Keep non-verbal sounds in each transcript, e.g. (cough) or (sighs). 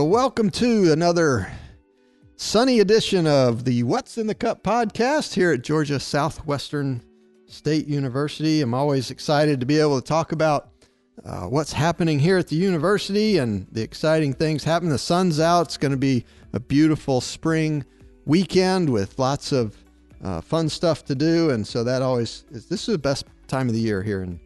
Well, welcome to another sunny edition of the What's in the Cup podcast here at Georgia Southwestern State University. I'm always excited to be able to talk about uh, what's happening here at the university and the exciting things happening. The sun's out. It's going to be a beautiful spring weekend with lots of uh, fun stuff to do. And so that always is, this is the best time of the year here in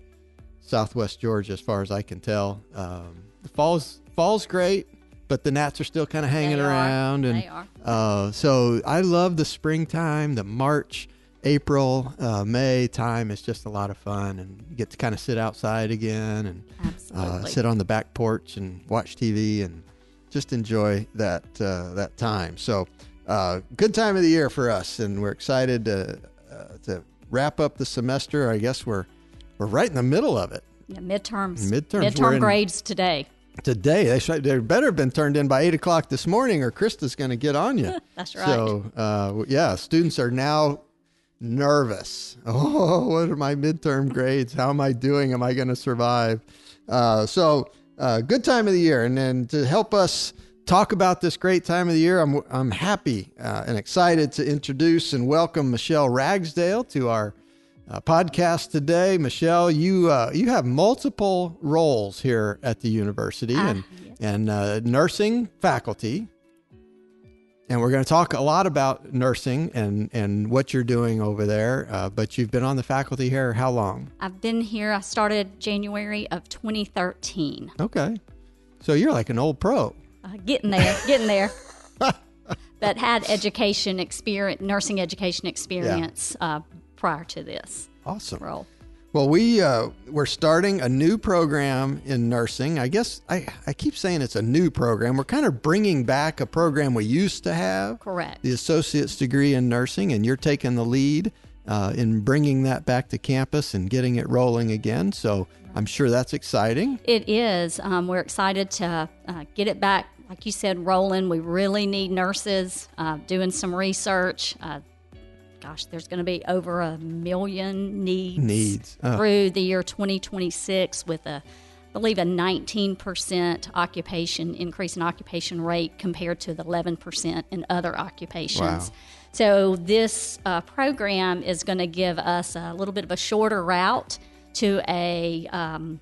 Southwest Georgia, as far as I can tell. Um, the fall's fall's great, but the gnats are still kind of hanging They are. around, and They are. Uh, so I love the springtime, the March, April, uh, May time is just a lot of fun, and you get to kind of sit outside again and uh, sit on the back porch and watch TV and just enjoy that uh, that time. So uh, good time of the year for us, and we're excited to uh, to wrap up the semester. I guess we're we're right in the middle of it. yeah, midterms. Midterms, Midterm in- grades today. Today, they should they better have been turned in by eight o'clock this morning, or Krista's going to get on you. (laughs) That's right. So, uh, yeah, students are now nervous. (laughs) Oh, what are my midterm grades? How am I doing? Am I going to survive? Uh, so, uh, good time of the year, and then to help us talk about this great time of the year, I'm I'm happy uh, and excited to introduce and welcome Michele Ragsdale to our uh, podcast today. Michele, you uh, you have multiple roles here at the university Ah, and yes. and uh, nursing faculty, and we're going to talk a lot about nursing and and what you're doing over there. Uh, but you've been on the faculty here how long? I've been here. I started January of 2013. Okay, so you're like an old pro. Uh, getting there, getting there. (laughs) but had education experience, nursing education experience uh, prior to this Awesome. role. Well, we uh, we're starting a new program in nursing. I guess I, I keep saying it's a new program. We're kind of bringing back a program we used to have, Correct. the associate's degree in nursing, and you're taking the lead uh, in bringing that back to campus and getting it rolling again. So I'm sure that's exciting. It is. Um, we're excited to uh, get it back, like you said, rolling. We really need nurses. Uh, doing some research. Gosh, there's going to be over a million needs, Needs. Oh. through the year 2026 with a I believe a 19% occupation increase in occupation rate compared to the 11% in other occupations. Wow. So this uh, program is going to give us a little bit of a shorter route to a um,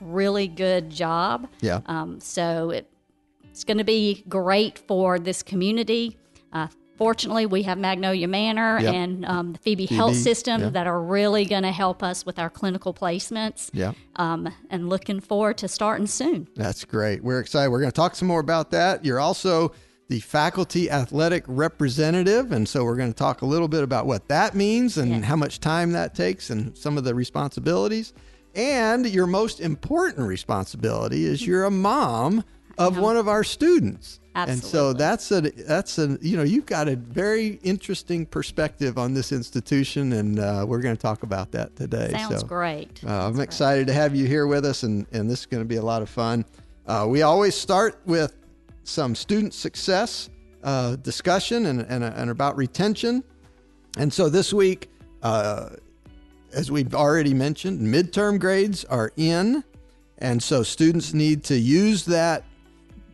really good job. Yeah. Um, so it, it's going to be great for this community. Uh, fortunately, we have Magnolia Manor Yep. and um, the Phoebe, Health System yeah. that are really going to help us with our clinical placements. Yeah. Um, and looking forward to starting soon. That's great. We're excited. We're going to talk some more about that. You're also the faculty athletic representative. And so we're going to talk a little bit about what that means and Yes. how much time that takes and some of the responsibilities. And your most important responsibility is you're a mom of one of our students. And so that's a that's a you know you've got a very interesting perspective on this institution, and uh, we're going to talk about that today. Sounds so, great. uh, I'm excited to have you here with us, and, and this is going to be a lot of fun. Uh, we always start with some student success uh, discussion and, and, and about retention. And so this week, uh, as we've already mentioned, midterm grades are in. And so students need to use that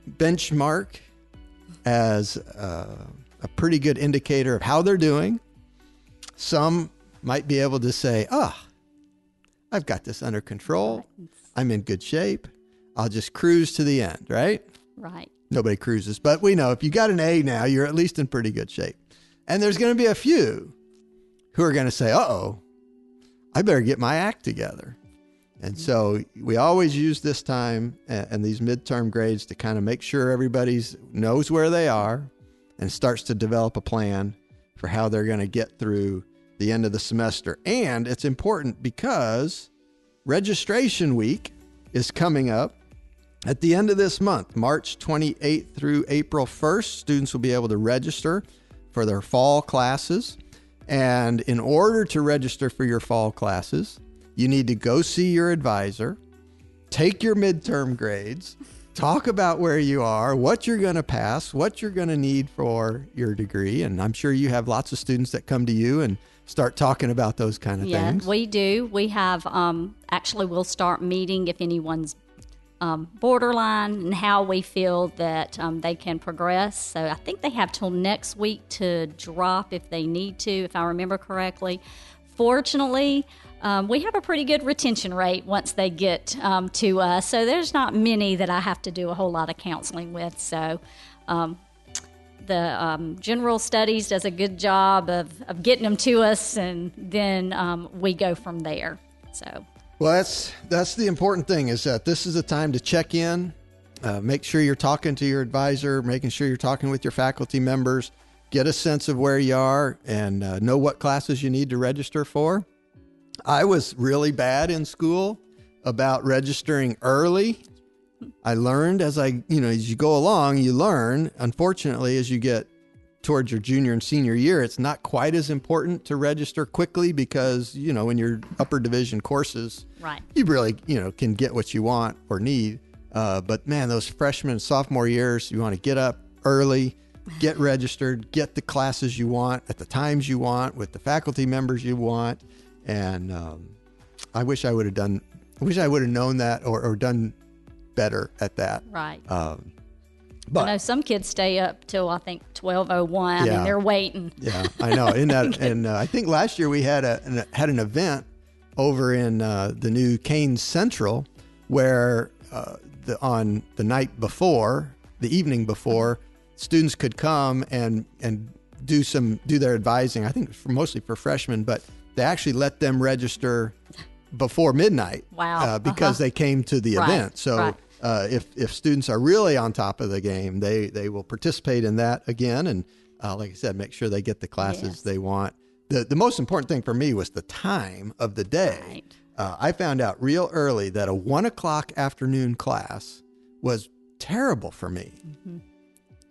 benchmark as uh, a pretty good indicator of how they're doing. Some might be able to say, ah, I've got this under control. I'm in good shape. I'll just cruise to the end, right? Right. Nobody cruises, but we know if you got an A now, you're at least in pretty good shape. And there's going to be a few who are going to say, uh oh, I better get my act together. And so we always use this time and these midterm grades to kind of make sure everybody's knows where they are and starts to develop a plan for how they're going to get through the end of the semester. And it's important because registration week is coming up at the end of this month, March 28th through April 1st. Students will be able to register for their fall classes. And in order to register for your fall classes, you need to go see your advisor, take your midterm grades, talk about where you are, what you're going to pass, what you're going to need for your degree. And I'm sure you have lots of students that come to you and start talking about those kind of Yeah, things. we do. We have um, actually we'll start meeting if anyone's um, borderline and how we feel that um, they can progress. So I think they have till next week to drop if they need to, if I remember correctly. Fortunately, um, we have a pretty good retention rate once they get um, to us. So there's not many that I have to do a whole lot of counseling with. So um, the um, general studies does a good job of, of getting them to us, and then um, we go from there. So. Well, that's that's the important thing is that this is a time to check in, uh, make sure you're talking to your advisor, making sure you're talking with your faculty members, get a sense of where you are, and uh, know what classes you need to register for. I was really bad in school about registering early. I learned as I, you know, as you go along, you learn. Unfortunately, as you get towards your junior and senior year, it's not quite as important to register quickly because, you know, in your upper division courses, right. you really, you know, can get what you want or need. Uh, but man, those freshman and sophomore years, you want to get up early, get (sighs) registered, get the classes you want at the times you want with the faculty members you want. And um, I wish I would have done, I wish I would have known that or, or done better at that. Right. Um, but I know some kids stay up till I think twelve oh one, and they're waiting. (laughs) yeah, I know. In that, (laughs) and uh, I think last year we had a an, had an event over in uh, the new Kane Central where uh, the on the night before, the evening before, students could come and and do some do their advising. I think for mostly for freshmen, but they actually let them register before midnight. Wow. Uh, because Uh-huh. they came to the Right, event. So. right. Uh, if, if students are really on top of the game, they, they will participate in that again. And uh, like I said, make sure they get the classes Yes. they want. The, the most important thing for me was the time of the day. Right. Uh, I found out real early that a one o'clock afternoon class was terrible for me. Mm-hmm.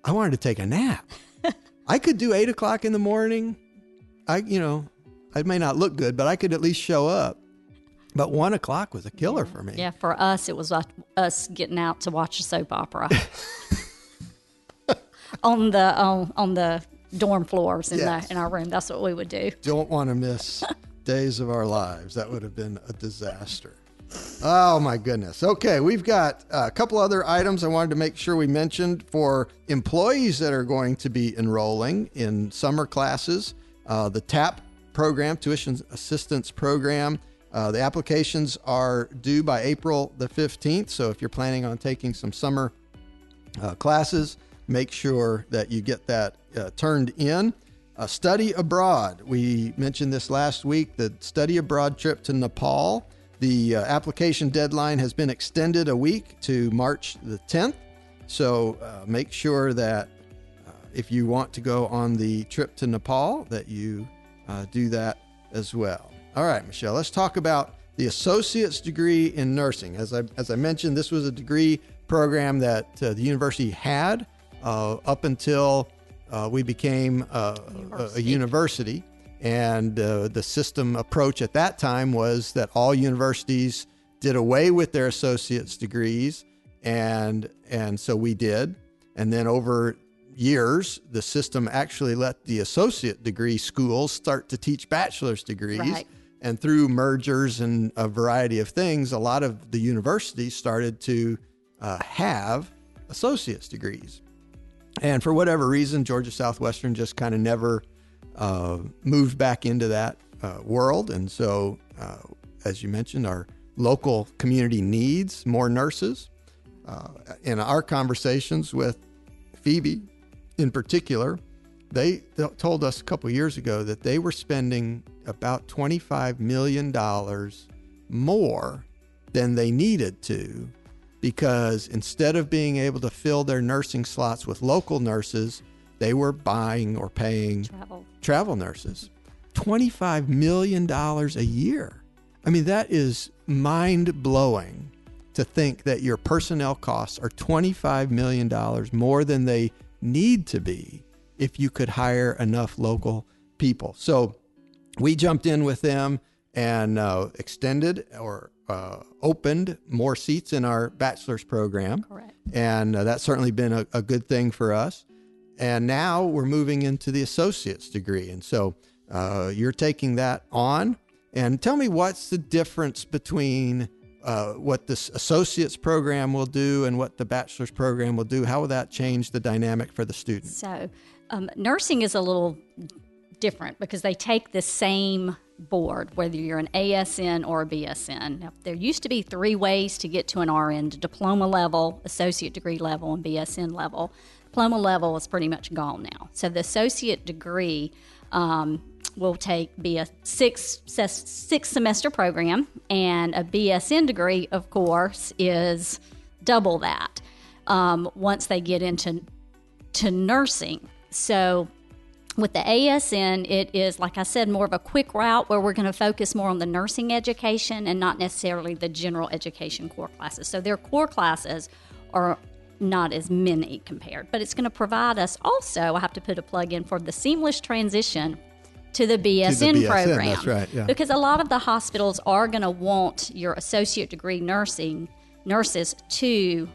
I wanted to take a nap. (laughs) I could do eight o'clock in the morning. I, you know, I may not look good, but I could at least show up. But one o'clock was a killer for me. Yeah, for us, it was us getting out to watch a soap opera (laughs) on the on, on the dorm floors in Yes. the in our room. That's what we would do. don't want to miss (laughs) days of our lives. That would have been a disaster. Oh my goodness. Okay, we've got a couple other items I wanted to make sure we mentioned for employees that are going to be enrolling in summer classes. Uh, the TAP program, Tuition Assistance Program, uh, the applications are due by April the 15th. So if you're planning on taking some summer uh, classes. Make sure that you get that uh, turned in. Uh, study abroad. We mentioned this last week. The study abroad trip to Nepal. The uh, application deadline has been extended a week to March the 10th. So uh, make sure that uh, if you want to go on the trip to Nepal, that you uh, do that as well. All right, Michele, let's talk about the associate's degree in nursing. As I, as I mentioned, this was a degree program that uh, the university had uh, up until uh, we became uh, a, a university. And uh, the system approach at that time was that all universities did away with their associate's degrees, and and so we did. And then over years, the system actually let the associate degree schools start to teach bachelor's degrees. Right. And through mergers and a variety of things, a lot of the universities started to uh, have associate's degrees. And for whatever reason, Georgia Southwestern just kind of never uh, moved back into that uh, world. And so, uh, as you mentioned, our local community needs more nurses. Uh, in our conversations with Phoebe, in particular, they th- told us a couple years ago that they were spending about $25 million more than they needed to because instead of being able to fill their nursing slots with local nurses, they were buying or paying Travel. travel nurses. $25 million a year. I mean, that is mind blowing to think that your personnel costs are $25 million more than they need to be if you could hire enough local people. So we jumped in with them and uh, extended or uh, opened more seats in our bachelor's program. Correct. And uh, that's certainly been a, a good thing for us. And now we're moving into the associate's degree. And so uh, you're taking that on. And tell me what's the difference between uh, what this associate's program will do and what the bachelor's program will do? How will that change the dynamic for the student? So, um, nursing is a little different because they take the same board, whether you're an ASN or a BSN. Now, there used to be three ways to get to an RN diploma level, associate degree level, and BSN level. Diploma level is pretty much gone now. So, the associate degree um, will take be a six six semester program, and a BSN degree, of course, is double that um, once they get into to nursing. So with the ASN, it is, like I said, more of a quick route where we're going to focus more on the nursing education and not necessarily the general education core classes. So their core classes are not as many compared, but it's going to provide us also, I have to put a plug in for the seamless transition to the BSN, To the BSN, program. that's right, yeah. Because a lot of the hospitals are going to want your associate degree nursing nurses to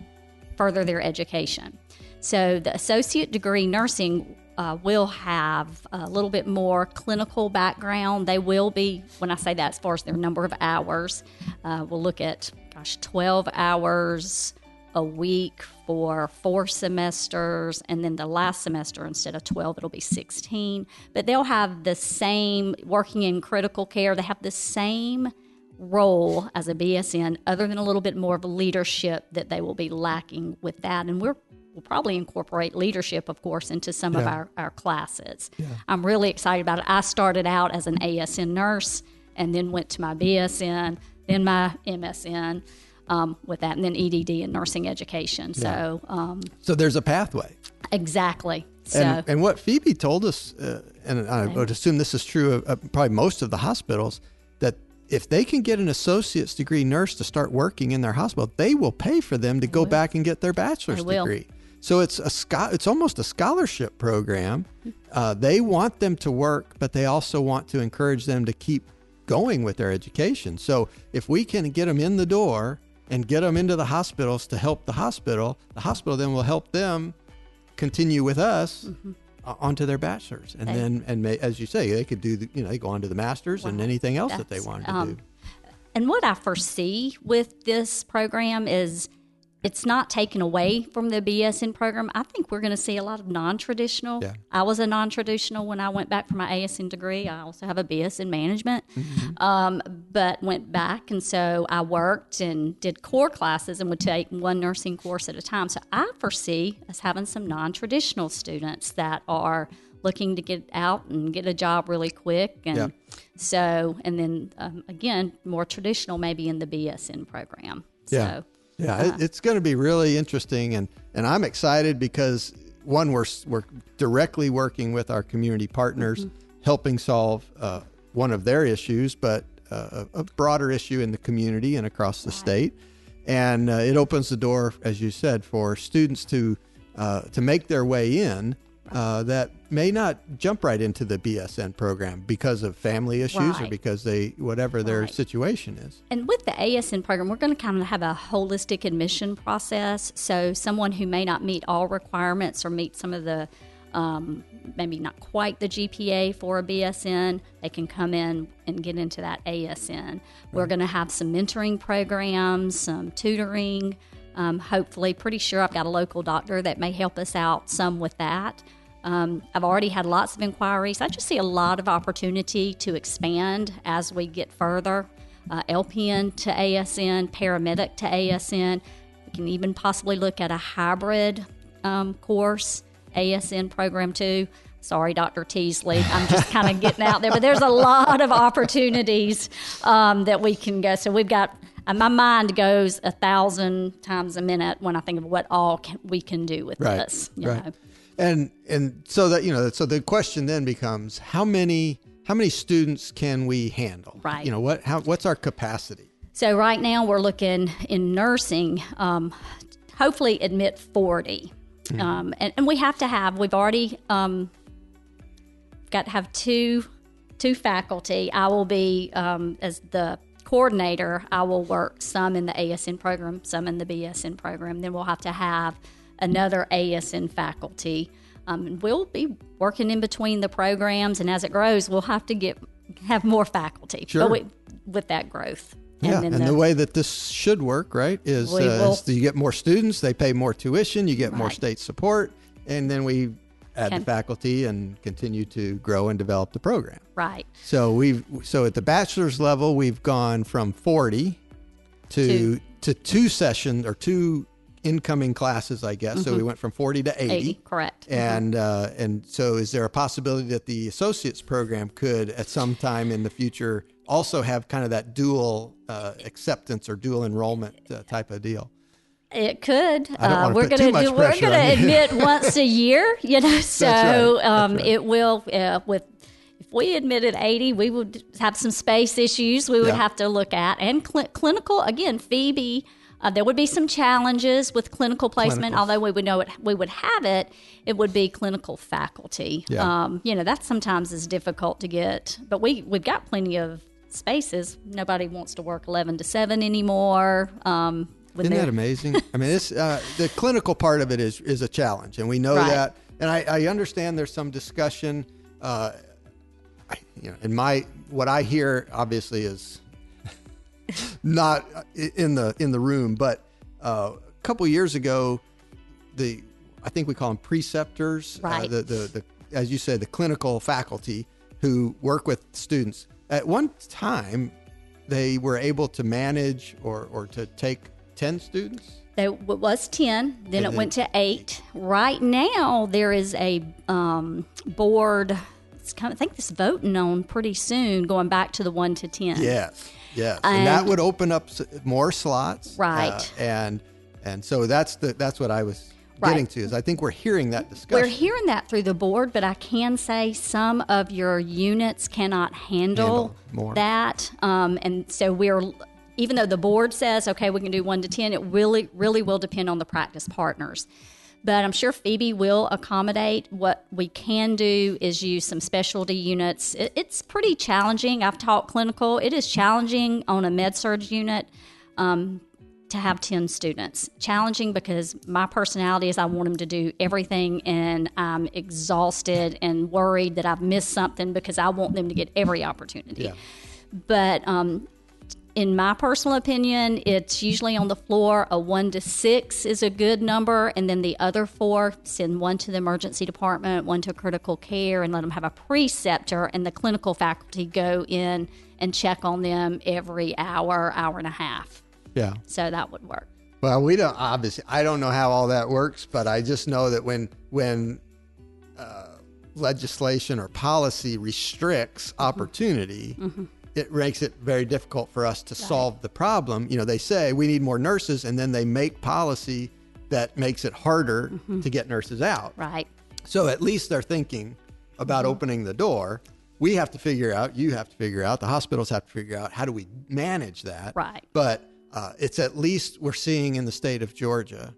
further their education. So the associate degree nursing uh, will have a little bit more clinical background. They will be, when I say that, as far as their number of hours, uh, we'll look at, gosh, 12 hours a week for four semesters, and then the last semester, instead of 12, it'll be 16. But they'll have the same, working in critical care, they have the same role as a BSN, other than a little bit more of leadership that they will be lacking with that. And we're We'll probably incorporate leadership, of course, into some of our, our classes. I'm really excited about it. I started out as an ASN nurse and then went to my BSN, then my MSN um, with that, and then EDD and nursing education. So, um, So there's a pathway. exactly. So, And, and what Phoebe told us, uh, and I would assume this is true of uh, probably most of the hospitals, that if they can get an associate's degree nurse to start working in their hospital, they will pay for them to go back and get their bachelor's will. degree. So it's a scho- it's almost a scholarship program. Uh, they want them to work, but they also want to encourage them to keep going with their education. So if we can get them in the door and get them into the hospitals to help the hospital, the hospital then will help them continue with us uh, onto their bachelor's, and Mm-hmm. They- then and may, as you say, they could do the, you know they go on to the masters and anything else that they wanted to um, do. And what I foresee with this program is it's not taken away from the BSN program. I think we're going to see a lot of non traditional. Yeah. I was a non traditional when I went back for my ASN degree. I also have a BS in management, Mm-hmm. um, but went back. And so I worked and did core classes and would take one nursing course at a time. So I foresee us having some non traditional students that are looking to get out and get a job really quick and Yeah. so, and then um, again, more traditional maybe in the BSN program. Yeah. So, Yeah, it, it's going to be really interesting, and and I'm excited because one, we're we're directly working with our community partners, helping solve uh, one of their issues, but uh, a, a broader issue in the community and across the state, and uh, it opens the door, as you said, for students to uh, to make their way in. Uh, that may not jump right into the BSN program because of family issues or because they whatever their Right. situation is. and with the ASN program, we're going to kind of have a holistic admission process. So, someone who may not meet all requirements or meet some of the um, maybe not quite the GPA for a BSN, they can come in and get into that ASN. We're going to have some mentoring programs, some tutoring. Um, hopefully, pretty sure I've got a local doctor that may help us out some with that. Um, I've already had lots of inquiries. I just see a lot of opportunity to expand as we get further. Uh, LPN to ASN, paramedic to ASN. We can even possibly look at a hybrid um, course, ASN program too. Sorry, Dr. Teasley, I'm just kind of getting out there, but there's a lot of opportunities um, that we can go. So we've got, uh, my mind goes a thousand times a minute when I think of what all can, we can do with Right, this. You right. know. And and so that you know, so the question then becomes how many how many students can we handle? Right. You know what? How what's our capacity? So right now we're looking in nursing, um, hopefully admit 40. Um, and, and we have to have, we've already um, got to have two, two faculty. I will be, um, as the coordinator, I will work some in the ASN program, some in the BSN program. Then we'll have to have another ASN faculty. Um, and we'll be working in between the programs, and as it grows, we'll have to get have more faculty. Sure. We, with that growth. Yeah, and the, way that this should work, right, is, uh, will- is you get more students, they pay more tuition, you get more state support, and then we add Can- the faculty and continue to grow and develop the program. right. So we've so at the bachelor's level, we've gone from 40 to To- to two sessions or two incoming classes, I guess. So we went from 40 to 80. 80, correct. And uh, and so, is there a possibility that the associates program could, at some time in the future, also have kind of that dual uh, acceptance or dual enrollment uh, type of deal? It could. Uh, we're gonna do. We're gonna admit (laughs) once a year. You know, so right. Um, right. it will. Uh, with if we admitted eighty, we would have some space issues. We would Yeah. have to look at and cl- clinical again. Phoebe. Uh, there would be some challenges with clinical placement, Clinicals. although we would know it, we would have it. It would be clinical faculty. Yeah. Um, you know, that sometimes is difficult to get, but we we've got plenty of spaces. Nobody wants to work eleven to seven anymore. Um, Isn't that amazing? (laughs) I mean, this uh, the clinical part of it is is a challenge, and we know Right. that. And I, I understand there's some discussion. Uh, I, you know, in my what I hear obviously is (laughs) not in the in the room, but uh, a couple years ago, the I think we call them preceptors, uh, Right. the, the the as you said, the clinical faculty who work with students. At one time, they were able to manage or or to take ten students. There was 10, then And it then went to 8. Right now, there is a um, board. It's kind of, I think this voting on pretty soon, going back to the 1 to 10. Yes, yes, and, that would open up more slots, Right. uh, and and so that's the that's what I was Right. getting to is I think we're hearing that discussion. We're hearing that through the board, but I can say some of your units cannot handle, Handle more. that. Um, and so we're, even though the board says, okay, we can do one to 10, it really, really will depend on the practice partners. But I'm sure Phoebe will accommodate. What we can do is use some specialty units. It, it's pretty challenging. I've taught clinical. It is challenging on a med surg unit um, to have 10 students. Challenging because my personality is I want them to do everything and I'm exhausted and worried that I've missed something because I want them to get every opportunity. Yeah. But um, in my personal opinion, it's usually on the floor. A one to six is a good number, and then the other four send one to the emergency department, one to critical care, and let them have a preceptor, and the clinical faculty go in and check on them every hour, hour and a half. yeah. So that would work. Well, we don't obviously. I don't know how all that works, but I just know that when when uh, legislation or policy restricts opportunity, it makes it very difficult for us to solve the problem. You know, they say we need more nurses, and then they make policy that makes it harder to get nurses out. Right. So at least they're thinking about opening the door. We have to figure out, you have to figure out, the hospitals have to figure out how do we manage that. Right. But uh, it's at least we're seeing in the state of Georgia,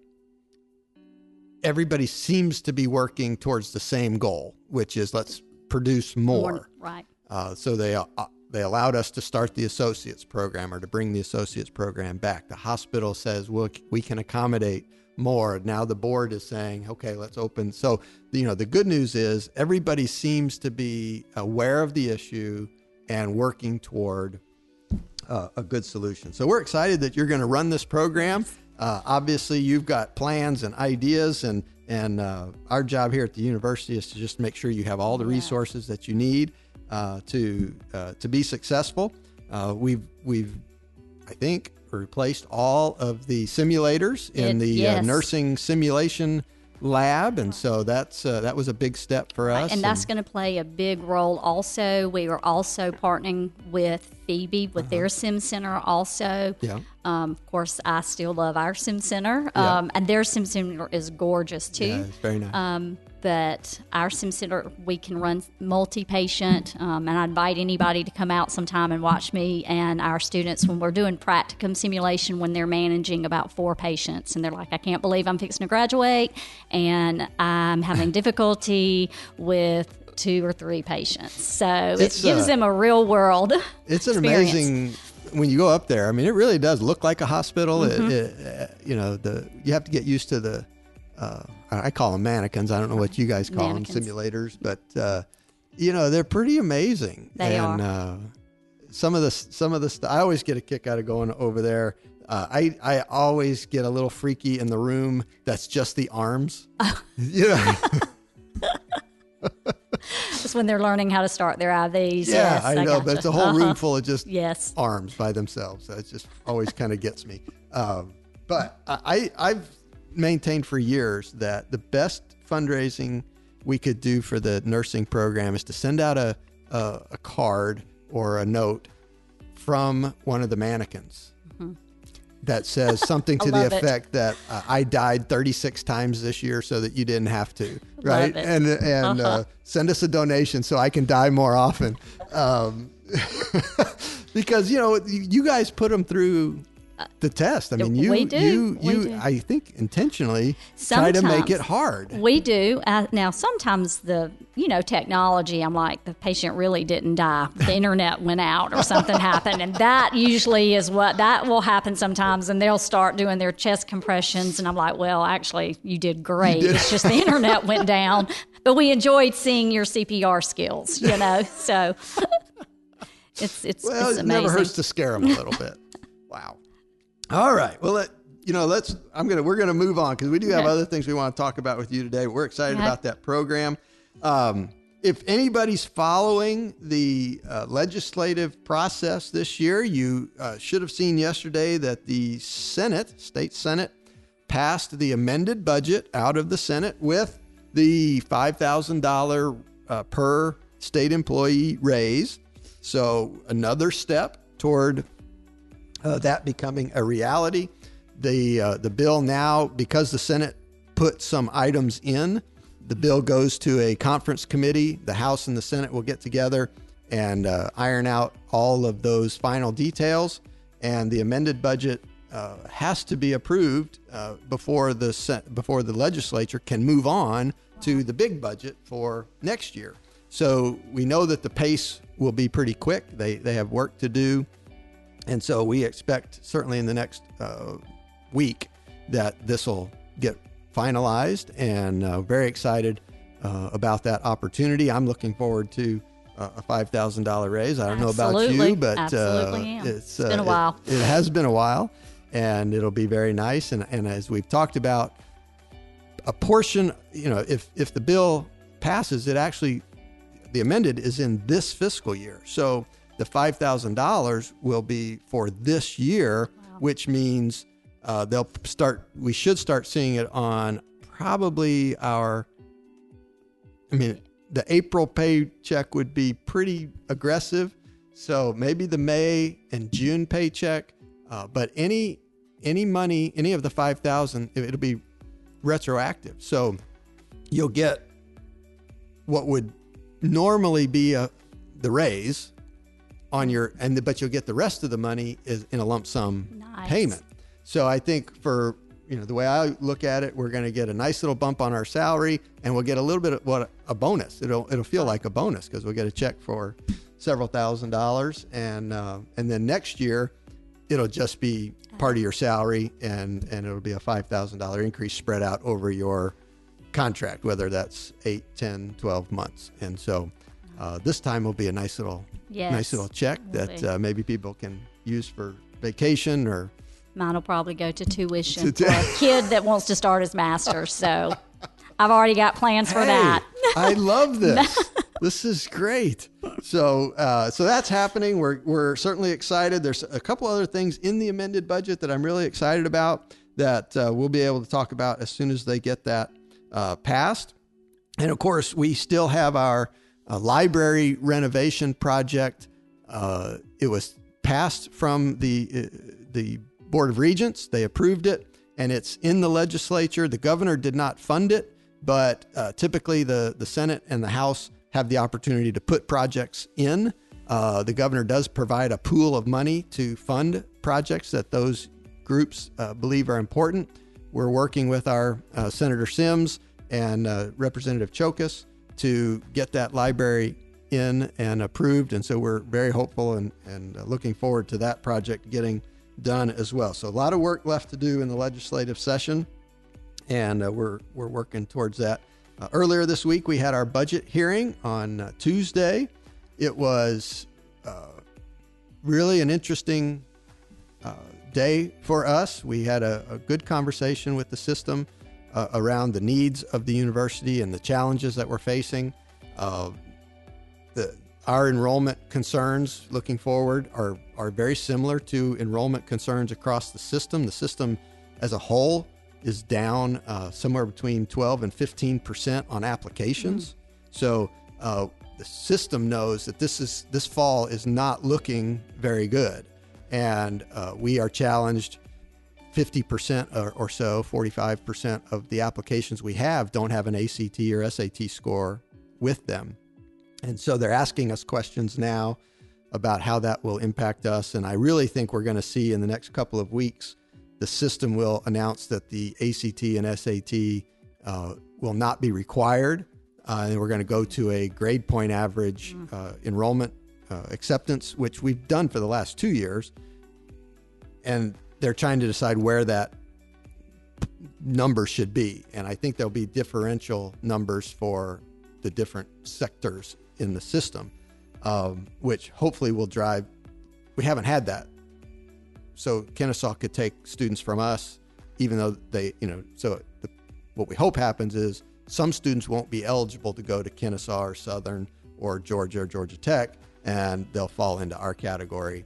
everybody seems to be working towards the same goal, which is let's produce more. Right. Uh, so they uh, they allowed us to start the associates program or to bring the associates program back. The hospital says, well, we can accommodate more. Now the board is saying, okay, let's open. So you know, the good news is everybody seems to be aware of the issue and working toward uh, a good solution. So we're excited that you're going to run this program. Uh, obviously, you've got plans and ideas, and and uh, our job here at the university is to just make sure you have all the resources that you need uh, to uh, to be successful. Uh, we've we've I think replaced all of the simulators in It- the uh, yes. nursing simulation lab, and so that's uh, that was a big step for us. And that's going to play a big role also. We are also partnering with Phoebe with their Sim Center also. yeah. Um, of course, I still love our Sim Center, Yeah. um, and their Sim Center is gorgeous too. Yeah, it's very nice. Um, but our Sim Center, we can run multi patient, um, and I invite anybody to come out sometime and watch me and our students when we're doing practicum simulation when they're managing about four patients. And they're like, I can't believe I'm fixing to graduate, and I'm having (laughs) difficulty with two or three patients. So It's, it gives uh, them a real world. (laughs) It's an experience. amazing when you go up there. I mean, it really does look like a hospital. Mm-hmm. It, it, uh, you know, the you have to get used to the. Uh, I call them mannequins. I don't know what you guys call Mannequins. them, simulators, but uh, you know they're pretty amazing. They and, are. Uh, some of the some of the st- I always get a kick out of going over there. Uh, I I always get a little freaky in the room that's just the arms. (laughs) yeah, (laughs) Just when they're learning how to start their IVs. yeah, yes, I know, gotcha. but it's a whole Uh-huh. room full of just Yes. arms by themselves. That just always kind of gets me. Um, but I, I- I've maintained for years that the best fundraising we could do for the nursing program is to send out a, a, a card or a note from one of the mannequins that says something (laughs) to the Mm-hmm. it. effect that uh, I died 36 times this year so that you didn't have to, right? And and Uh-huh. uh, send us a donation so I can die more often. Um, (laughs) because you know you guys put them through the test. I mean, you we do. you you do. I think intentionally try to make it hard. We do. Uh, now, sometimes the, you know, technology, I'm like, the patient really didn't die. The internet went out or something happened. And that usually is what, that will happen sometimes. And they'll start doing their chest compressions. And I'm like, well, actually, you did great. It's just the internet went down. But we enjoyed seeing your CPR skills, you know? So (laughs) it's, it's, Well, it's it never hurts to scare them a little bit. All right. Well, let, you know, let's. I'm gonna. We're gonna move on because we do have Okay. other things we want to talk about with you today. We're excited Okay. about that program. Um, if anybody's following the uh, legislative process this year, you uh, should have seen yesterday that the Senate, state Senate, passed the amended budget out of the Senate with the $5,000 uh, per state employee raise. So, another step toward uh, that becoming a reality. The, uh, the bill now, because the Senate put some items in, the bill goes to a conference committee. The House and the Senate will get together and uh, iron out all of those final details. And the amended budget uh, has to be approved uh, before the before the legislature can move on to the big budget for next year. So we know that the pace will be pretty quick. They they have work to do, and so we expect certainly in the next uh, week that this will get finalized, and uh, very excited uh, about that opportunity. I'm looking forward to uh, a five thousand dollar raise. I don't know about you, but uh, it's, It's been a uh, while. It, it has been a while, and it'll be very nice. And and as we've talked about, a portion, you know, if if the bill passes, it actually the amended is in this fiscal year. So the five thousand dollars will be for this year, which means uh, they'll start. We should start seeing it on probably our. I mean, the April paycheck would be pretty aggressive, so maybe the May and June paycheck. Uh, but any any money, any of the five thousand, it'll be retroactive. So you'll get what would normally be a the raise on your and the, but you'll get the rest of the money is in a lump sum Nice. payment. So I think for you know the way I look at it, we're going to get a nice little bump on our salary, and we'll get a little bit of what a bonus. It'll it'll feel like a bonus because we'll get a check for several thousand dollars, and uh, and then next year it'll just be part of your salary, and and it'll be a five thousand dollar increase spread out over your contract, whether that's 8, 10, 12 months. And so uh, this time will be a nice little Yes, nice little check that uh, maybe people can use for vacation or Mine will probably go to tuition To- for a kid that wants to start his master. So (laughs) I've already got plans for Hey, that. I love (laughs) this. this is great. So, uh, so that's happening. We're we're certainly excited. There's a couple other things in the amended budget that I'm really excited about that uh, we'll be able to talk about as soon as they get that uh, passed. And of course, we still have our uh, library renovation project. Uh, it was passed from the uh, the Board of Regents. They approved it, and it's in the legislature. The governor did not fund it, but uh, typically the the Senate and the House have the opportunity to put projects in. Uh, the governor does provide a pool of money to fund projects that those groups uh, believe are important. We're working with our uh, Senator Sims and Representative Cheokas to get that library in and approved. And so we're very hopeful and, and uh, looking forward to that project getting done as well. So a lot of work left to do in the legislative session, and uh, we're, we're working towards that. Uh, earlier this week, we had our budget hearing on uh, Tuesday. It was uh, really an interesting uh, day for us. We had a, a, good conversation with the system uh, around the needs of the university and the challenges that we're facing. Uh, the, our enrollment concerns looking forward are, are very similar to enrollment concerns across the system. The system as a whole is down uh, somewhere between 12 and 15 percent on applications. Mm-hmm. So uh, the system knows that this is this fall is not looking very good, and uh, we are challenged. 50% or, or so, 45% of the applications we have don't have an ACT or SAT score with them. And so they're asking us questions now about how that will impact us. And I really think we're going to see in the next couple of weeks, the system will announce that the ACT and SAT uh, will not be required uh, and we're going to go to a grade point average mm. uh, enrollment uh, acceptance, which we've done for the last two years. And they're trying to decide where that number should be. And I think there'll be differential numbers for the different sectors in the system, um, which hopefully will drive. We haven't had that. So Kennesaw could take students from us, even though they, you know, so the, what we hope happens is some students won't be eligible to go to Kennesaw or Southern or Georgia or Georgia Tech, and they'll fall into our category.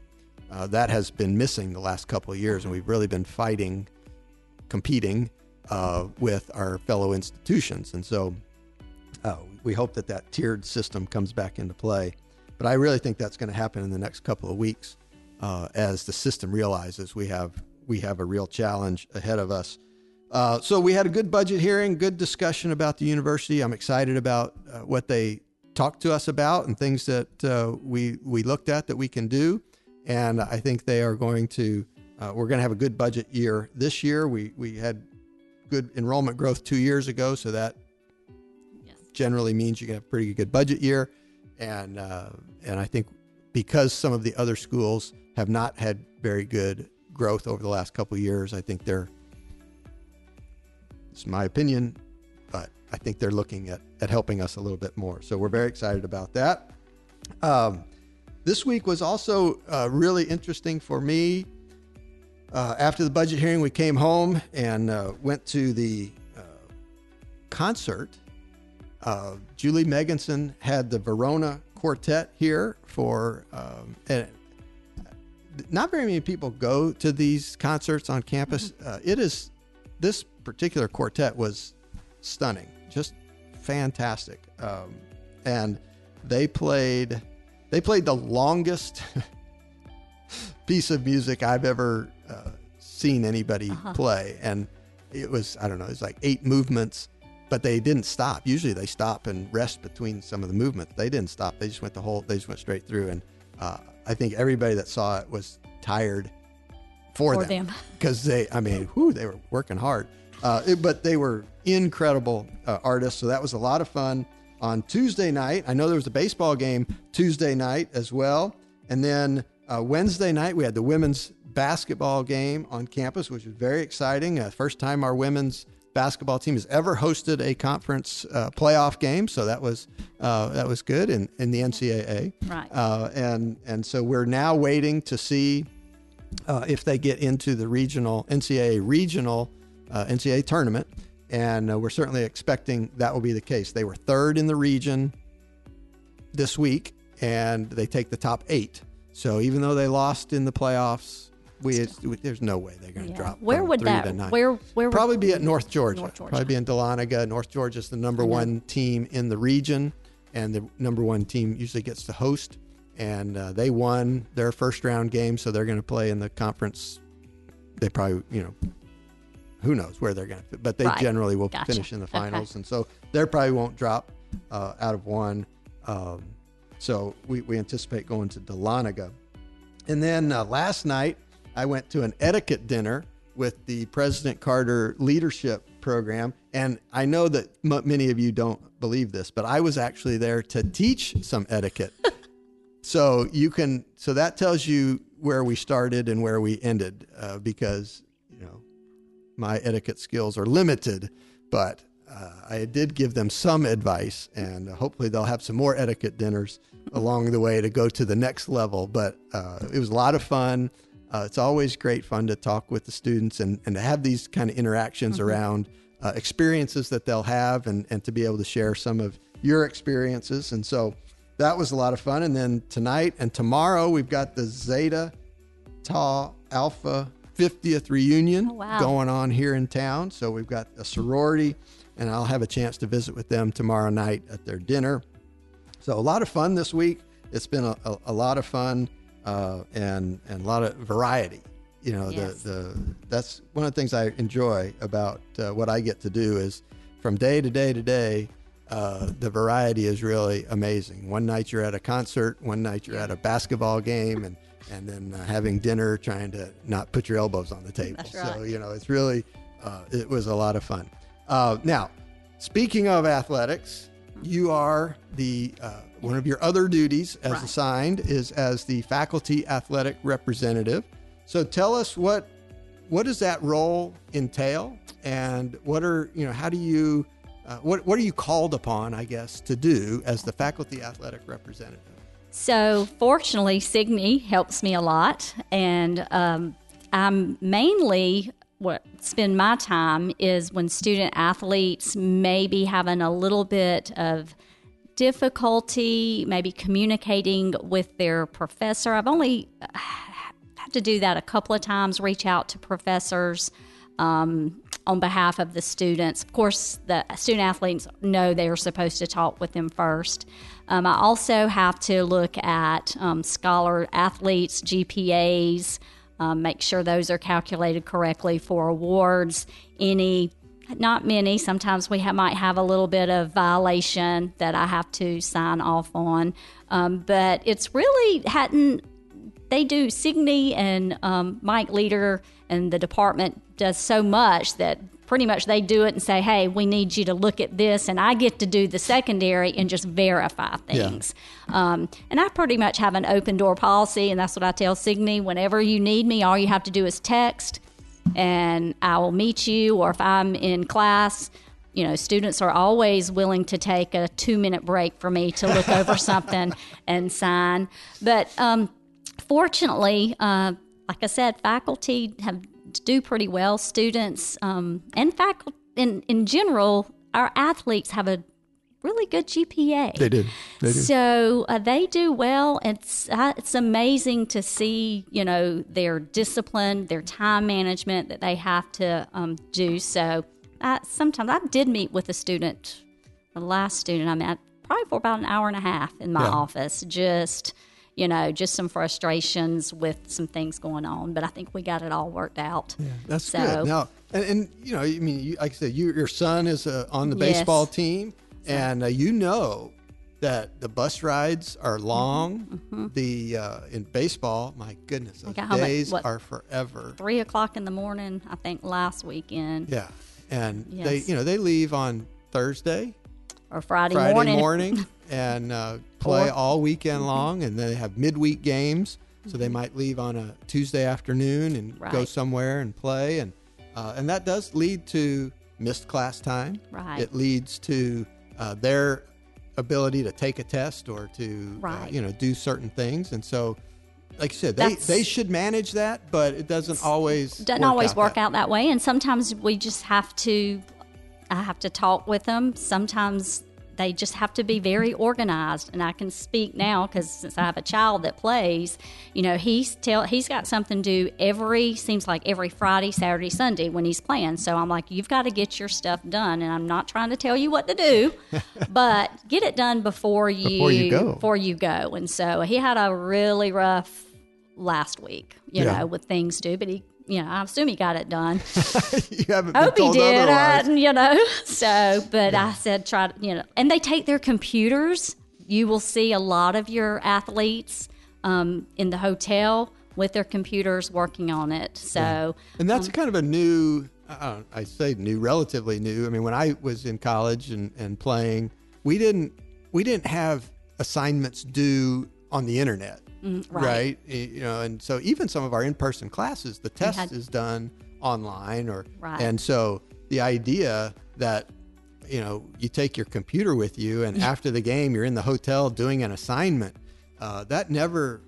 Uh, that has been missing the last couple of years, and we've really been fighting, competing uh, with our fellow institutions. And so uh, we hope that that tiered system comes back into play. But I really think that's going to happen in the next couple of weeks uh, as the system realizes we have we have a real challenge ahead of us uh, so we had a good budget hearing, good discussion about the university. I'm excited about uh, what they talked to us about and things that we we looked at that we can do. And I think they are going to. Uh, we're going to have a good budget year this year. We we had good enrollment growth two years ago, so that yes. generally means you can have a pretty good budget year. And uh, and I think because some of the other schools have not had very good growth over the last couple of years, I think they're it's my opinion, but I think they're looking at, at helping us a little bit more. So we're very excited about that. Um, this week was also uh, really interesting for me. Uh, after the budget hearing, we came home and uh, went to the uh, concert. Uh, Julie Megginson had the Verona Quartet here for, um, and not very many people go to these concerts on campus. Mm-hmm. Uh, it is this particular quartet was stunning, just fantastic. Um, and they played they played the longest (laughs) piece of music I've ever uh, seen anybody uh-huh. play, and it was I don't know, it was like eight movements, but they didn't stop. Usually they stop and rest between some of the movements. They didn't stop. They just went the whole. They just went straight through, and uh, I think everybody that saw it was tired for, for them because (laughs) they. I mean, whew, they were working hard. Uh, it, but they were incredible uh, artists, so that was a lot of fun. On Tuesday night, I know there was a baseball game Tuesday night as well, and then uh, Wednesday night we had the women's basketball game on campus, which was very exciting. Uh, first time our women's basketball team has ever hosted a conference uh, playoff game, so that was uh, that was good in, in the NCAA. Right. Uh, and and so we're now waiting to see uh, if they get into the regional NCAA regional uh, NCAA tournament, and uh, we're certainly expecting that will be the case. They were third in the region this week, and they take the top eight. So even though they lost in the playoffs, we there's no way they're going to yeah. drop. Where would that? Where where probably be at North Georgia. North Georgia. Probably be in Dahlonega. North Georgia is the number one team in the region, and the number one team usually gets to host. And uh, they won their first round game, so they're going to play in the conference. They probably you know who knows where they're going to fit, but they right. generally will gotcha. finish in the finals, okay. and so they probably won't drop uh, out of one. Um, so we, we anticipate going to Dahlonega. And then uh, last night, I went to an etiquette dinner with the President Carter Leadership Program. And I know that m- many of you don't believe this, but I was actually there to teach some etiquette. (laughs) so you can, so that tells you where we started and where we ended, uh, because my etiquette skills are limited, but uh, I did give them some advice, and hopefully they'll have some more etiquette dinners along the way to go to the next level. But uh, it was a lot of fun. Uh, it's always great fun to talk with the students and, and to have these kind of interactions around uh, experiences that they'll have and, and to be able to share some of your experiences. And so that was a lot of fun. And then tonight and tomorrow, we've got the Zeta Tau Alpha 50th reunion Oh, wow. going on here in town. So we've got a sorority, and I'll have a chance to visit with them tomorrow night at their dinner. So a lot of fun this week. It's been a, a, a lot of fun uh, and and a lot of variety. You know, Yes. the the that's one of the things I enjoy about uh, what I get to do is from day to day to day. Uh, the variety is really amazing. One night you're at a concert, one night you're at a basketball game, and and then uh, having dinner, trying to not put your elbows on the table. That's So you know, it's really uh, it was a lot of fun. Uh, now, speaking of athletics, you are the uh, one of your other duties as Right. assigned is as the faculty athletic representative. So tell us what what does that role entail, and what are you know how do you uh, what what are you called upon, I guess, to do as the faculty athletic representative? So, fortunately, Signe helps me a lot, and um, I'm mainly what spend my time is when student athletes may be having a little bit of difficulty, maybe communicating with their professor. I've only uh, had to do that a couple of times, reach out to professors um, on behalf of the students. Of course, the student athletes know they are supposed to talk with them first. Um, I also have to look at um, scholar athletes' GPAs, um, make sure those are calculated correctly for awards. Any, not many, sometimes we ha- might have a little bit of violation that I have to sign off on. Um, but it's really hadn't they do Signe and um, Mike Leader and the department does so much that pretty much they do it and say, "Hey, we need you to look at this," and I get to do the secondary and just verify things. Um, and I pretty much have an open door policy, and that's what I tell Signe. Whenever you need me, all you have to do is text, and I will meet you. Or if I'm in class. You know, students are always willing to take a two minute break for me to look over (laughs) something and sign. But um, fortunately, uh, like I said, faculty have do pretty well. Students um, and faculty in in general, our athletes have a really good GPA. They do. They do. So uh, they do well. It's uh, it's amazing to see you know their discipline, their time management that they have to um, do. So uh, sometimes I did meet with a student, the last student I met, probably for about an hour and a half in my Yeah. office, just you know just some frustrations with some things going on. But I think we got it all worked out. Yeah, That's So- good. Now, and, and you know, I mean, you, like I said, you, your son is uh, on the Yes. baseball team, and uh, you know that the bus rides are Mm-hmm. long. The uh, in baseball, my goodness, those home at, days what, are forever. Three o'clock in the morning, I think last weekend Yeah, and they, you know, they leave on Thursday, or Friday, Friday morning. morning, (laughs) and uh, play Four. all weekend long, and then they have midweek games. So they might leave on a Tuesday afternoon and go somewhere and play, and uh, and that does lead to missed class time. Right. It leads to uh, their ability to take a test or to uh, Right. you know do certain things, and so. Like you said, they, That's- they should manage that, but it doesn't always doesn't work always out work that- out that way and sometimes we just have to i have to talk with them sometimes they just have to be very organized and i can speak now because since i have a child that plays you know he's tell he's got something to do every seems like every friday saturday sunday when he's playing so i'm like you've got to get your stuff done and i'm not trying to tell you what to do (laughs) but get it done before you Before you go. before you go and so he had a really rough last week you Yeah. know with things due but he you know i assume he got it done. (laughs) You haven't been hope he did. I, you know (laughs) so but i said try to you know and they take their computers. You will see a lot of your athletes um, in the hotel with their computers working on it so And that's Um, kind of a new, uh, I say new, relatively new. I mean, when I was in college and, and playing, we didn't we didn't have assignments due on the internet, Mm, right. Y- You know, and so even some of our in person classes, the test had- is done online, or Right. and so the idea that you know, you take your computer with you, and (laughs) after the game, you're in the hotel doing an assignment. Uh, that never,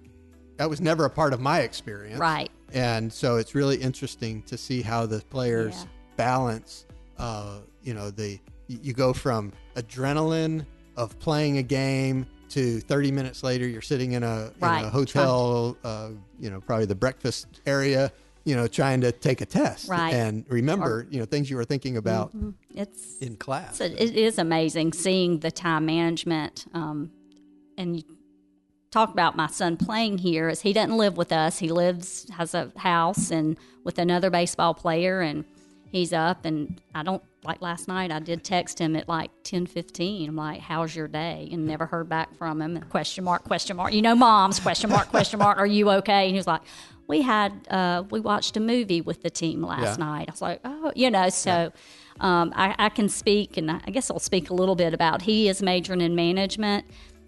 that was never a part of my experience. Right. And so it's really interesting to see how the players Yeah. balance. Uh, you know, the you go from adrenaline of playing a game to 30 minutes later you're sitting in a, in a hotel, uh, you know, probably the breakfast area, you know, trying to take a test Right. and remember, you know, things you were thinking about It's in class. So it is amazing seeing the time management. Um, and you talk about my son playing here is he doesn't live with us. He lives has a house and with another baseball player and he's up and I don't like last night I did text him at like ten fifteen. I'm like, How's your day? And never heard back from him. Question mark, question mark. You know moms, question mark, question mark, are you okay? And he was like, We had uh, we watched a movie with the team last Yeah. night. I was like, Oh, you know, so um, I, I can speak, and I guess I'll speak a little bit about. He is majoring in management,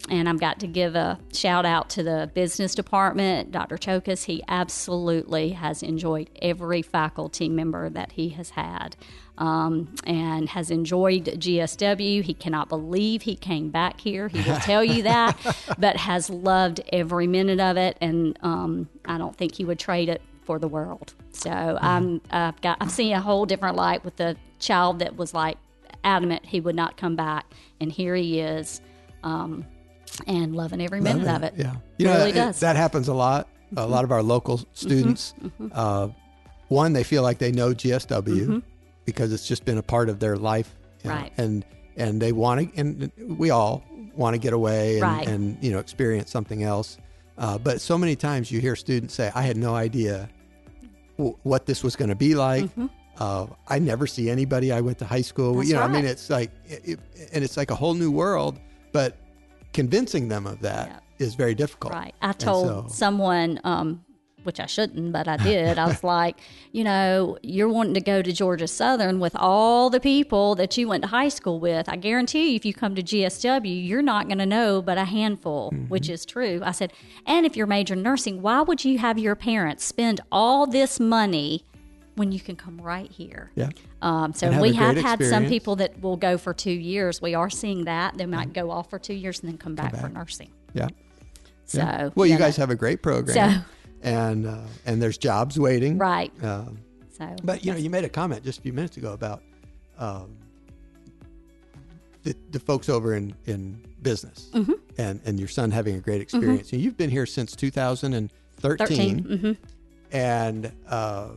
and I've got to give a shout out to the business department, Dr. Cheokas. He absolutely has enjoyed every faculty member that he has had. Um, and has enjoyed GSW. He cannot believe he came back here. He will tell you that, (laughs) but has loved every minute of it. And um, I don't think he would trade it for the world. So I'm I've got I've seen a whole different light with the child that was like adamant he would not come back, and here he is, um, and loving every minute of it. Yeah, you know really it- does. that happens a lot. A lot of our local students, uh, one, they feel like they know GSW because it's just been a part of their life, you know, Right. and and they want to, and we all want to get away and, Right. and you know experience something else. Uh, but so many times you hear students say, "I had no idea w- what this was going to be like." Uh, I never see anybody I went to high school. with. Mm-hmm. That's you know, I mean, it's like, it, it- and it's like a whole new world. But convincing them of that is Yeah. very difficult. Right. I told so- someone, um, which I shouldn't, but I did. I was (laughs) like, you know, you're wanting to go to Georgia Southern with all the people that you went to high school with. I guarantee you, if you come to GSW, you're not going to know but a handful, Mm-hmm. which is true. I said, and if you're major in nursing, why would you have your parents spend all this money when you can come right here? Yeah. Um, so have we have had some people that will go for two years. We are seeing that they might go off for two years and then come back, for back. nursing. Yeah. So Yeah. well, you know, guys have a great program, So- and uh, and there's jobs waiting. right. Um, So, but you know, you made a comment just a few minutes ago about um, the, the folks over in in business, Mm-hmm. and and your son having a great experience. And you've been here since 2013, 13. hmm and uh,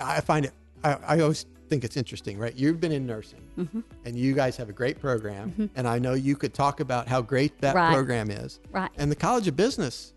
I find it. I, I always think it's interesting, right? You've been in nursing, Mm-hmm. and you guys have a great program, and I know you could talk about how great that Right. program is. Right. And the College of Business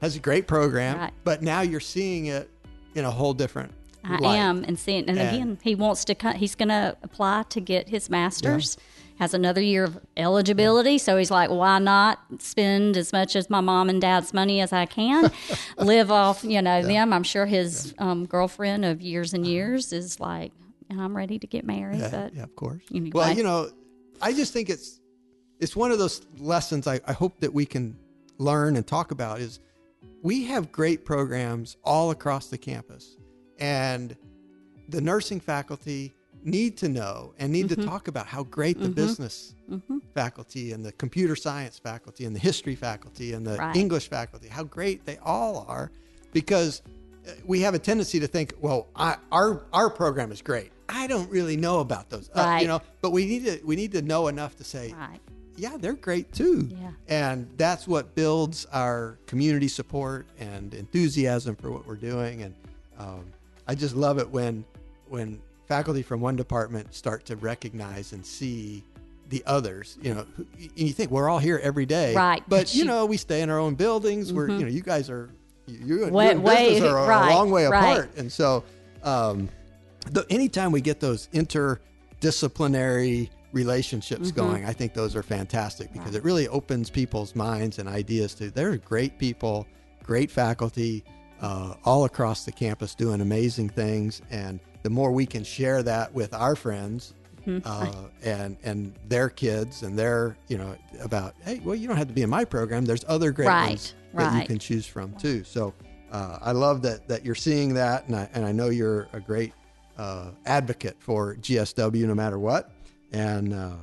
has a great program, Right. but now you're seeing it in a whole different. I light. am, and seeing, and, And- again, he wants to. cut He's going to apply to get his master's. Has another year of eligibility, so he's like, "Why not spend as much as my mom and dad's money as I can, (laughs) live off, you know, them?" I'm sure his um, girlfriend of years and years is like, I'm ready to get married." Yeah, but yeah, of course. Anyway. Well, you know, I just think it's it's one of those lessons I, I hope that we can learn and talk about is we have great programs all across the campus, and the nursing faculty need to know and need Mm-hmm. to talk about how great the business faculty and the computer science faculty and the history faculty and the Right. English faculty, how great they all are, because uh, we have a tendency to think, well, I, our our program is great. I don't really know about those, uh, you know, but we need to we need to know enough to say, right, yeah, they're great too. Yeah. And that's what builds our community support and enthusiasm for what we're doing. And um, I just love it when when faculty from one department start to recognize and see the others. You know, and you think we're all here every day, Right. But But you you- know, we stay in our own buildings. We're you know, you guys are you, and- Way- you and way- business are a- right, a long way right. apart. And so, um, the, anytime we get those interdisciplinary relationships Mm-hmm. going, I think those are fantastic because it really opens people's minds and ideas to. There are great people, great faculty, uh, all across the campus doing amazing things, and the more we can share that with our friends. Mm-hmm. Uh, and and their kids and their you know about hey well you don't have to be in my program there's other great Right, ones that you can choose from too so uh, I love that that you're seeing that, and I and I know you're a great uh, advocate for GSW no matter what. and uh,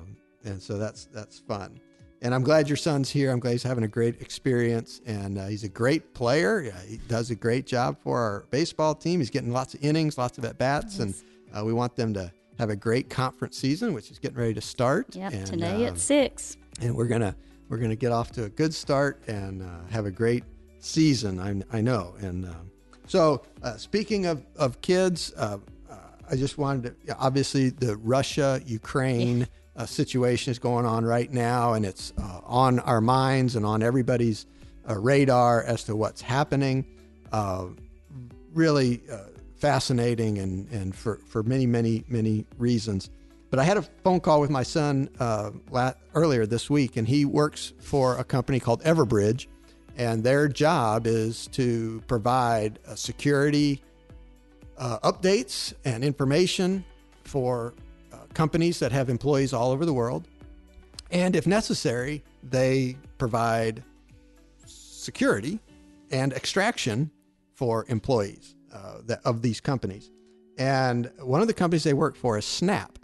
and so that's that's fun. And I'm glad your son's here. I'm glad he's having a great experience, and uh, he's a great player. He does a great job for our baseball team. He's getting lots of innings, lots of at bats, and uh, we want them to have a great conference season, which is getting ready to start. Yep, and, today um, at six. and we're gonna we're gonna get off to a good start and uh, have a great season. I, I know. And um, so, uh, speaking of of kids, uh, uh, I just wanted to obviously the Russia Ukraine uh, situation is going on right now, and it's uh, on our minds and on everybody's uh, radar as to what's happening. Uh, really uh, fascinating and, and for, for many, many, many reasons. But I had a phone call with my son uh, la- earlier this week, and he works for a company called Everbridge. And their job is to provide security updates and information for companies that have employees all over the world. And if necessary, they provide security and extraction for employees uh, that, of these companies. And one of the companies they work for is Snap,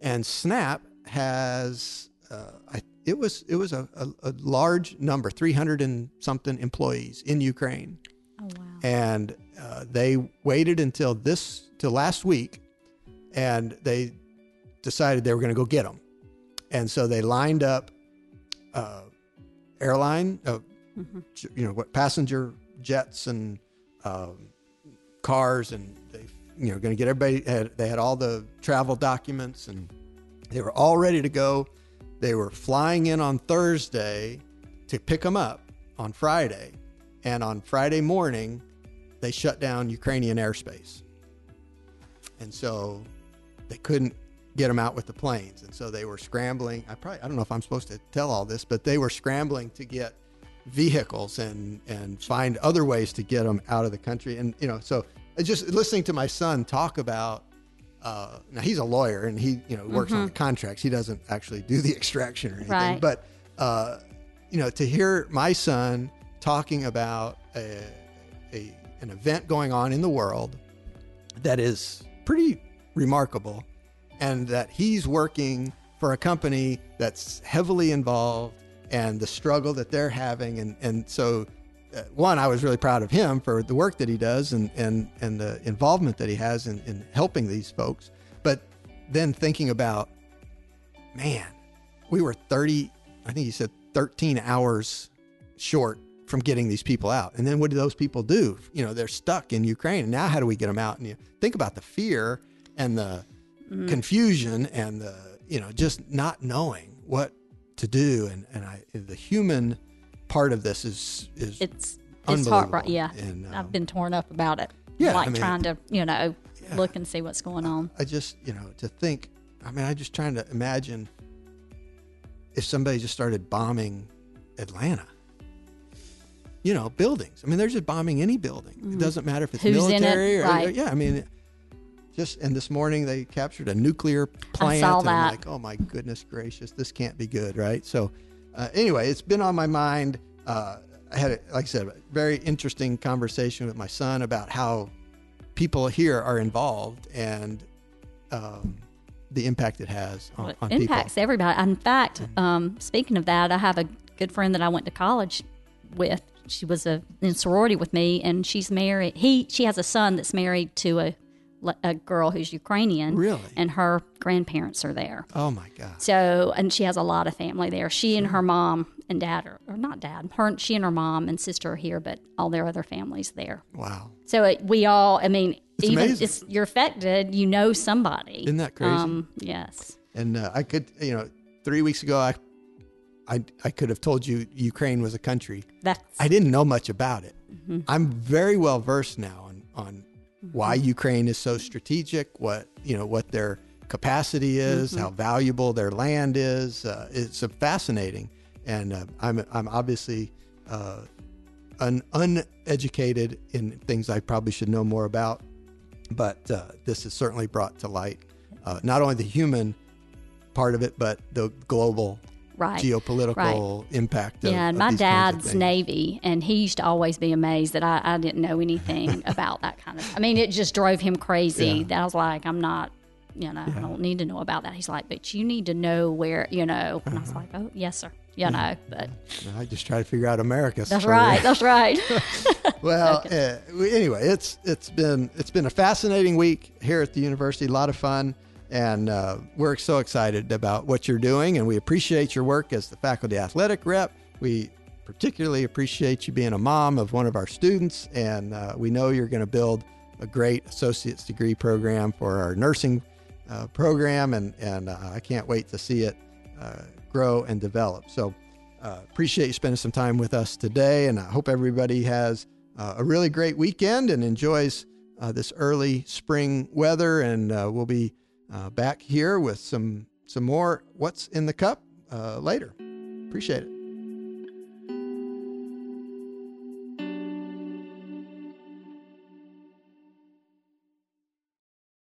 and Snap has uh, I, it was it was a, a, a large number, three hundred and something employees in Ukraine, Oh wow. and uh, they waited until this till last week, and they decided they were going to go get them, and so they lined up uh, airline, uh, j- you know, what passenger jets and um, cars, and they you know going to get everybody. Had, they had all the travel documents, and they were all ready to go. They were flying in on Thursday to pick them up on Friday, and on Friday morning, they shut down Ukrainian airspace, and so they couldn't get them out with the planes, and so they were scrambling. I probably I don't know if I'm supposed to tell all this, but they were scrambling to get vehicles and and find other ways to get them out of the country, and you know so just listening to my son talk about. Uh, now he's a lawyer and he, you know, works on the contracts. He doesn't actually do the (laughs) extraction or anything. Right. But uh, you know, to hear my son talking about a, a an event going on in the world that is pretty remarkable, and that he's working for a company that's heavily involved and the struggle that they're having, and and so. Uh, one, I was really proud of him for the work that he does and, and, and the involvement that he has in, in helping these folks. But then thinking about, man, we were 30, I think he said 13 hours short from getting these people out. And then what do those people do? You know, they're stuck in Ukraine. And now how do we get them out? And you think about the fear and the confusion and the, you know, just not knowing what to do. And, and I, the human part of this is, is It's it's heartbreaking. Yeah, And, um, I've been torn up about it. Yeah, like I mean- trying to you know Yeah. look and see what's going on. I just, you know, to think, I mean, I'm just trying to imagine if somebody just started bombing Atlanta. You know, buildings. I mean, they're just bombing any building. It doesn't matter if it's Mm. Who's in it, military or right. yeah. I mean, just and this morning they captured a nuclear plant. saw and I'm that. like, oh my goodness gracious, this can't be good, right? So, uh, anyway, it's been on my mind. Uh, I had, a, like I said, a very interesting conversation with my son about how people here are involved and um, the impact it has on, Well, it on impacts people. everybody. In fact, um, speaking of that, I have a good friend that I went to college with. She was a, in sorority with me, and she's married. He she has a son that's married to a a girl who's Ukrainian. Really? and her grandparents are there. Oh my God. So, and she has a lot of family there. She and her mom and dad are, or not dad, her, she and her mom and sister are here, but all their other families there. Wow. So it, we all, I mean, It's even amazing. it's, you're affected, you know somebody. Isn't that crazy? Um, yes. And uh, I could, you know, three weeks ago, I, I, I could have told you Ukraine was a country. That's I didn't know much about it. Mm-hmm. I'm very well versed now on, on why Ukraine is so strategic, what you know, what their capacity is, Mm-hmm. how valuable their land is. Uh, it's uh, fascinating, and uh, I'm I'm obviously uh, un, uneducated in things I probably should know more about, but uh, this has certainly brought to light uh, not only the human part of it, but the global right. geopolitical impact. Of, yeah, and my these kinds of dad's. Navy, and he used to always be amazed that I, I didn't know anything (laughs) about that kind of. I mean, it just drove him crazy. Yeah. That I was like, I'm not, you know, I don't need to know about that. He's like, but you need to know where, you know. And I was like, oh, yes, sir. You know, but I just try to figure out America. that's right. That's right. (laughs) (laughs) Well, uh, anyway, it's it's been it's been a fascinating week here at the university. A lot of fun, and uh, we're so excited about what you're doing, and we appreciate your work as the faculty athletic rep. We particularly appreciate you being a mom of one of our students, and uh, we know you're going to build a great associate's degree program for our nursing uh, program, and and uh, I can't wait to see it uh, grow and develop. So. Uh, appreciate you spending some time with us today, and I hope everybody has a really great weekend and enjoys this early spring weather. And we'll be uh, back here with some some more what's in the cup uh, later. Appreciate it.